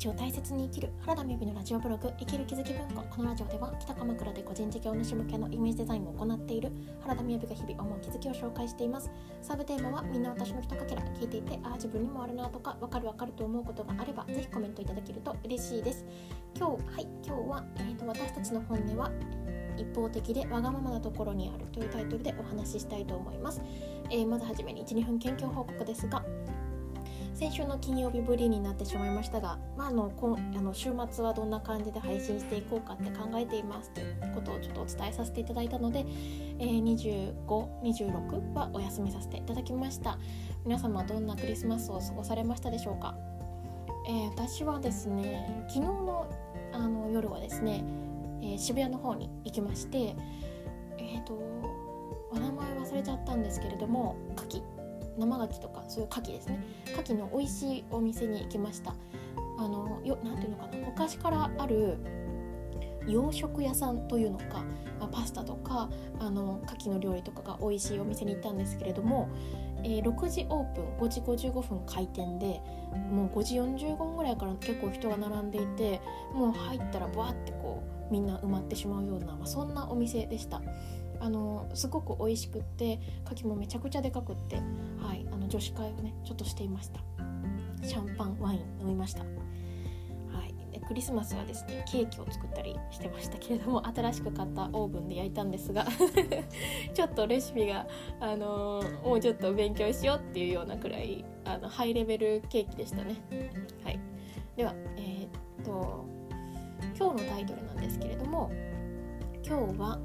日を大切に生きる原田美美のラジオブログ生きる気づき文庫。このラジオでは北鎌倉で個人事業主向けのイメージデザインを行っている原田美美が日々思う気づきを紹介しています。サブテーマはみんな私の一かけら聞いていてああ自分にもあるなとかわかるわかると思うことがあればぜひコメントいただけると嬉しいです。今日はい今日は、えーと、私たちの本音は一方的でわがままなところにあるというタイトルでお話ししたいと思います、えー、まずはじめに12分研究報告ですが先週の金曜日ぶりになってしまいましたが、まあ、あのこあの週末はどんな感じで配信していこうかって考えていますということをちょっとお伝えさせていただいたので、えー、2526はお休みさせていただきました。皆様どんなクリスマスを過ごされましたでしょうか、えー、私はですね昨日のあの夜はですね、えー、渋谷の方に行きましてえっ、とお名前忘れちゃったんですけれども牡蠣生牡蠣とかそういう牡蠣ですね。牡蠣の美味しいお店に行きました。あのよなんていうのかな。昔からある洋食屋さんというのか、まあ、パスタとかあの牡蠣の料理とかが美味しいお店に行ったんですけれども、えー、6時オープン5時55分開店でもう5時45分ぐらいから結構人が並んでいてもう入ったらバーってこうみんな埋まってしまうような、まあ、そんなお店でした。あのすごく美味しくって牡蠣もめちゃくちゃでかくって、はい、あの女子会をねちょっとしていました。シャンパンワイン飲みました、はい、でクリスマスはですねケーキを作ったりしてましたけれども新しく買ったオーブンで焼いたんですが ちょっとレシピが、あの、もうちょっと勉強しようっていうようなくらいあのハイレベルケーキでしたね。はい。ではえー、っと今日のタイトルなんですけれども今日は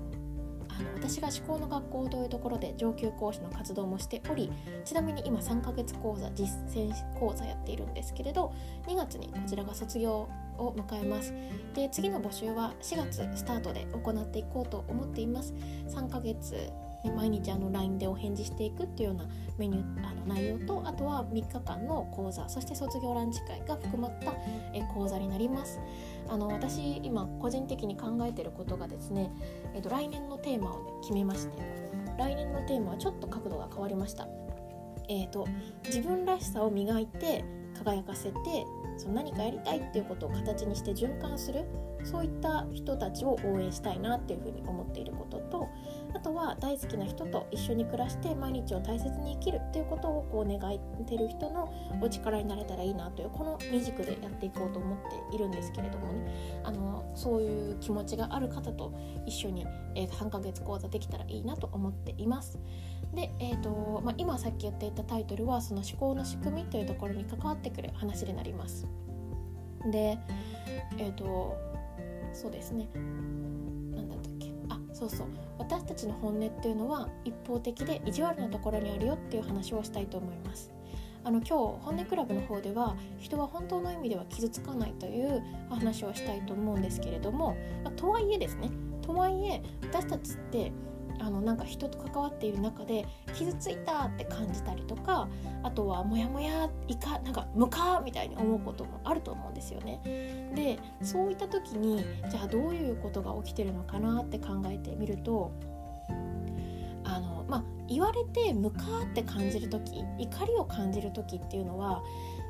あの私が思考の学校というところで上級講師の活動もしておりちなみに今3ヶ月講座実践講座やっているんですけれど2月にこちらが卒業を迎えます。で次の募集は4月スタートで行っていこうと思っています。3ヶ月毎日あの LINE でお返事していくっていうようなメニューあの内容とあとは3日間の講座そして卒業ランチ会が含まったえ講座になります。あの私今個人的に考えてることがですね、えっと、来年のテーマを、ね、決めまして来年のテーマはちょっと角度が変わりました。えーと、自分らしさを磨いて輝かせてその何かやりたいっていうことを形にして循環するそういった人たちを応援したいなっていうふうに思っていることとあとは大好きな人と一緒に暮らして毎日を大切に生きるっていうことをこう願ってる人のお力になれたらいいなというこの二軸でやっていこうと思っているんですけれどもねあのそういう気持ちがある方と一緒に、えー、3ヶ月講座できたらいいなと思っています。で、えーとまあ、今さっき言っていたタイトルはその思考の仕組みというところに関わってくる話になります。でえ、ー、とそうですね。何だったっけ？あそうそう。私たちの本音っていうのは一方的で意地悪なところにあるよっていう話をしたいと思います。あの今日本音クラブの方では人は本当の意味では傷つかないという話をしたいと思うんですけれども、まあ、とはいえですね。とはいえ私たちってあのなんか人と関わっている中で傷ついたって感じたりとかあとはモヤモヤいかなんかムカみたいに思うこともあると思うんですよね。でそういった時にじゃあどういうことが起きてるのかなって考えてみるとあのまあ言われてムカって感じる時怒りを感じる時っていうのは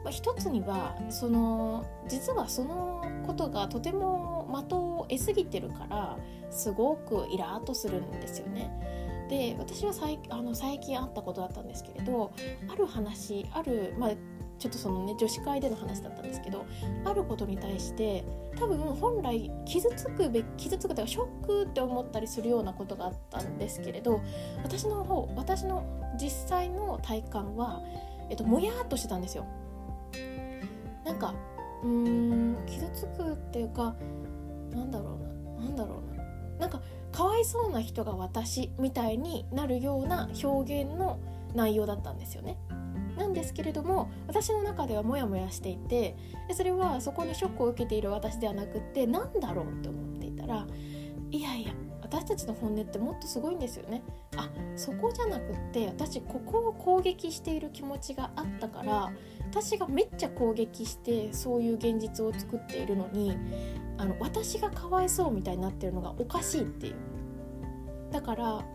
まあ、一つにはその実はそのことがとても的を得すぎてるからすごくイラーっとするんですよね。で私は最あの最近あったことだったんですけれどある話ある、まあ、ちょっとそのね女子会での話だったんですけどあることに対して多分本来傷つくべ傷つくというかショックって思ったりするようなことがあったんですけれど私の方私の実際の体感は、えっと、もやっとしてたんですよ。なんかうーん傷つくっていうかなんだろうな。なんだろうな。なんかかわいそうな人が私みたいになるような表現の内容だったんですよね。なんですけれども私の中ではモヤモヤしていてそれはそこにショックを受けている私ではなくって何だろうって思っていたらいやいや私たちの本音ってもっとすごいんですよね。あそこじゃなくって私ここを攻撃している気持ちがあったから私がめっちゃ攻撃してそういう現実を作っているのにあの私がかわいそうみたいになってるのがおかしいっていうだから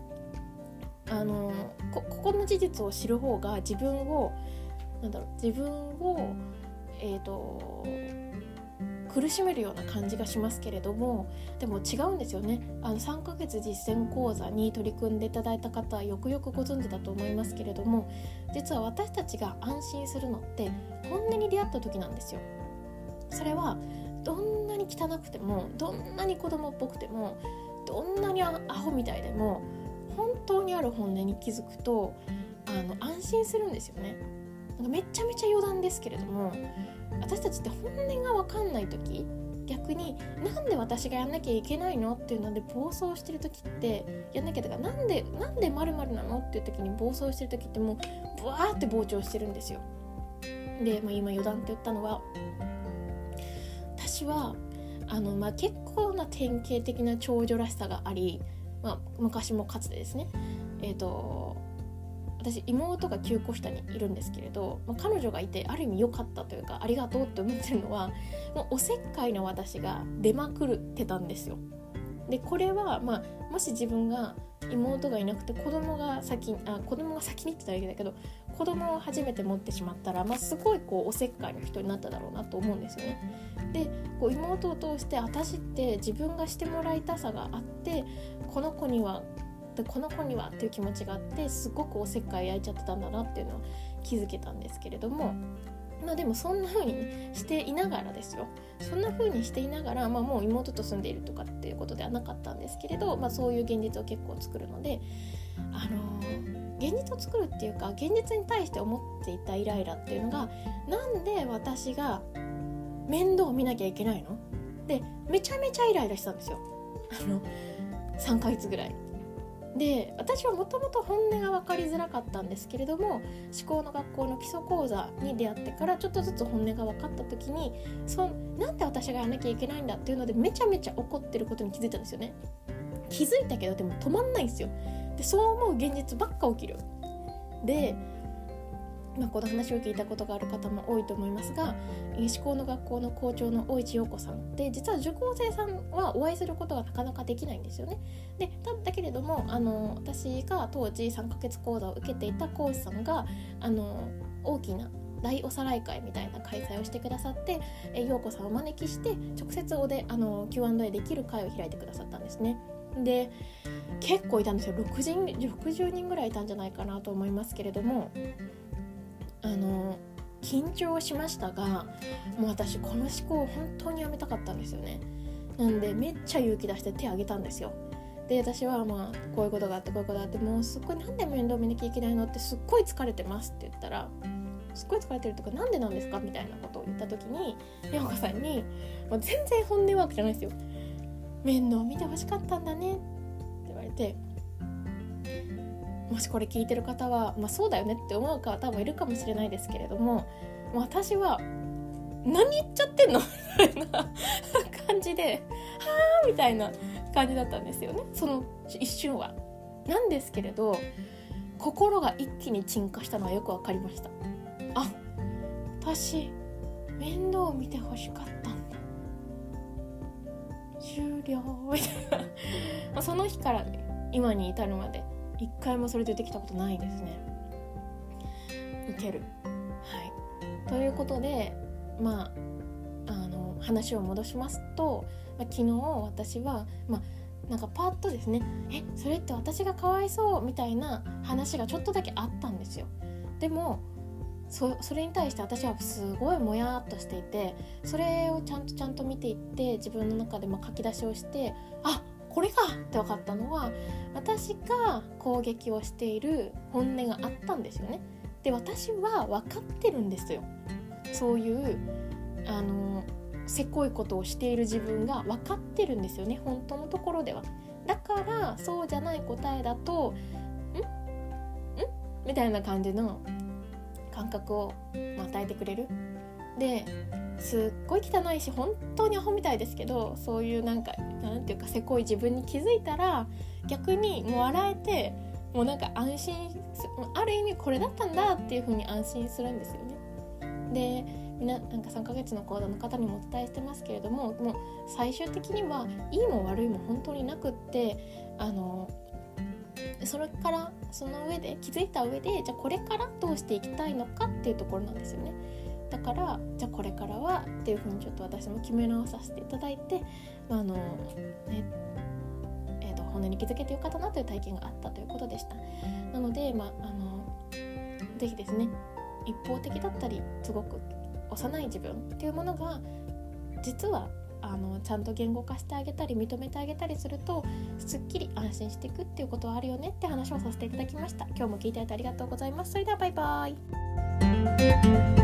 あのここの事実を知る方が自分をなんだろう自分をえっ、ー、と苦しめるような感じがしますけれどもでも違うんですよねあの3ヶ月実践講座に取り組んでいただいた方はよくよくご存知だと思いますけれども実は私たちが安心するのって本音に出会った時なんですよ。それはどんなに汚くてもどんなに子供っぽくてもどんなにアホみたいでも本当にある本音に気づくとあの安心するんですよね。なんかめちゃめちゃ余談ですけれども私たちって本音が分かんない時逆になんで私がやんなきゃいけないのっていうので暴走してる時ってやんなきゃとかなんでなんでまるなの？っていう時に暴走してる時ってもうブワーって膨張してるんですよ。で、まあ、今余談って言ったのは私はあの、まあ、結構な典型的な長女らしさがあり、まあ、昔もかつてですねえ、ー、と私妹が9個下にいるんですけれど、まあ、彼女がいてある意味良かったというかありがとうって思ってるのはもうおせっかいの私が出まくってたんですよ。でこれは、まあ、もし自分が妹がいなくて子供が先あ子供が先にって言ったらいいんだけど子供を初めて持ってしまったら、まあ、すごいこうおせっかいの人になっただろうなと思うんですよね。でこう妹を通して私って自分がしてもらいたさがあってこの子にはでこの子にはっていう気持ちがあってすごくおせっかい焼いちゃってたんだなっていうのは気づけたんですけれども。まあでもそんな風にしていながらですよそんな風にしていながら、まあ、もう妹と住んでいるとかっていうことではなかったんですけれど、まあ、そういう現実を結構作るのであのー、現実を作るっていうか現実に対して思っていたイライラっていうのがなんで私が面倒を見なきゃいけないの？でめちゃめちゃイライラしたんですよ。あの3ヶ月ぐらい。で私はもともと本音が分かりづらかったんですけれども思考の学校の基礎講座に出会ってからちょっとずつ本音が分かった時にそなんで私がやらなきゃいけないんだっていうのでめちゃめちゃ怒ってることに気づいたんですよね。気づいたけどでも止まんないんですよ。でそう思う現実ばっか起きるでまあ、この話を聞いたことがある方も多いと思いますが思考の学校の校長の大市陽子さんで実は受講生さんはお会いすることがなかなかできないんですよね。でだけれどもあの私が当時3ヶ月講座を受けていた講師さんがあの大きな大おさらい会みたいな開催をしてくださって陽子さんをお招きして直接おであの Q&A できる会を開いてくださったんですね。で結構いたんですよ。60 60人ぐらいいたんじゃないかなと思いますけれどもあの緊張しましたがもう私この思考を本当にやめたかったんですよね。なんでめっちゃ勇気出して手挙げたんですよ。で私はまあこういうことがあってこういうことがあってもうすっごいなんで面倒見なきゃいけないのってすっごい疲れてますって言ったらすっごい疲れてるとかなんでなんですかみたいなことを言った時に山子さんにもう全然本音ワークじゃないですよ。面倒見てほしかったんだねって言われてもしこれ聞いてる方は、まあ、そうだよねって思う方もいるかもしれないですけれども私は何言っちゃってんのみたいな感じではあみたいな感じだったんですよねその一瞬は。なんですけれど心が一気に沈下したのはよく分かりました。あ私面倒を見てほしかった終了みたい。なその日から今に至るまで一回もそれ出てきたことないですね。いける。はい。ということでまああの話を戻しますと、まあ、昨日私はまあなんかパッとですねえそれって私がかわいそうみたいな話がちょっとだけあったんですよ。でもそそれに対して私はすごいもやっとしていてそれをちゃんとちゃんと見ていって自分の中でも書き出しをしてあこれかって分かったのは私が攻撃をしている本音があったんですよね。で私は分かってるんですよ。そういうあのせこいことをしている自分が分かってるんですよね本当のところでは。だからそうじゃない答えだと「ん？ん?」みたいな感じの感覚を与えてくれる。ですっごい汚いし本当にアホみたいですけどそういうなんかなんていうかせこい自分に気づいたら逆にもう笑えてもうなんか安心ある意味これだったんだっていう風に安心するんですよね。でみななんか3ヶ月の講座の方にもお伝えしてますけれどももう最終的にはいいも悪いも本当になくってあのそれからその上で気づいた上でじゃあこれからどうしていきたいのかっていうところなんですよね。だからじゃあこれからはっていうふうにちょっと私も決め直させていただいて、まあ、あのねえーと、本音に気づけてよかったなという体験があったということでしたなので、まあ、あのぜひですね一方的だったりすごく幼い自分っていうものが実はあのちゃんと言語化してあげたり認めてあげたりするとすっきり安心していくっていうことはあるよねって話をさせていただきました。今日も聞いていただいてありがとうございます。それではバイバイ。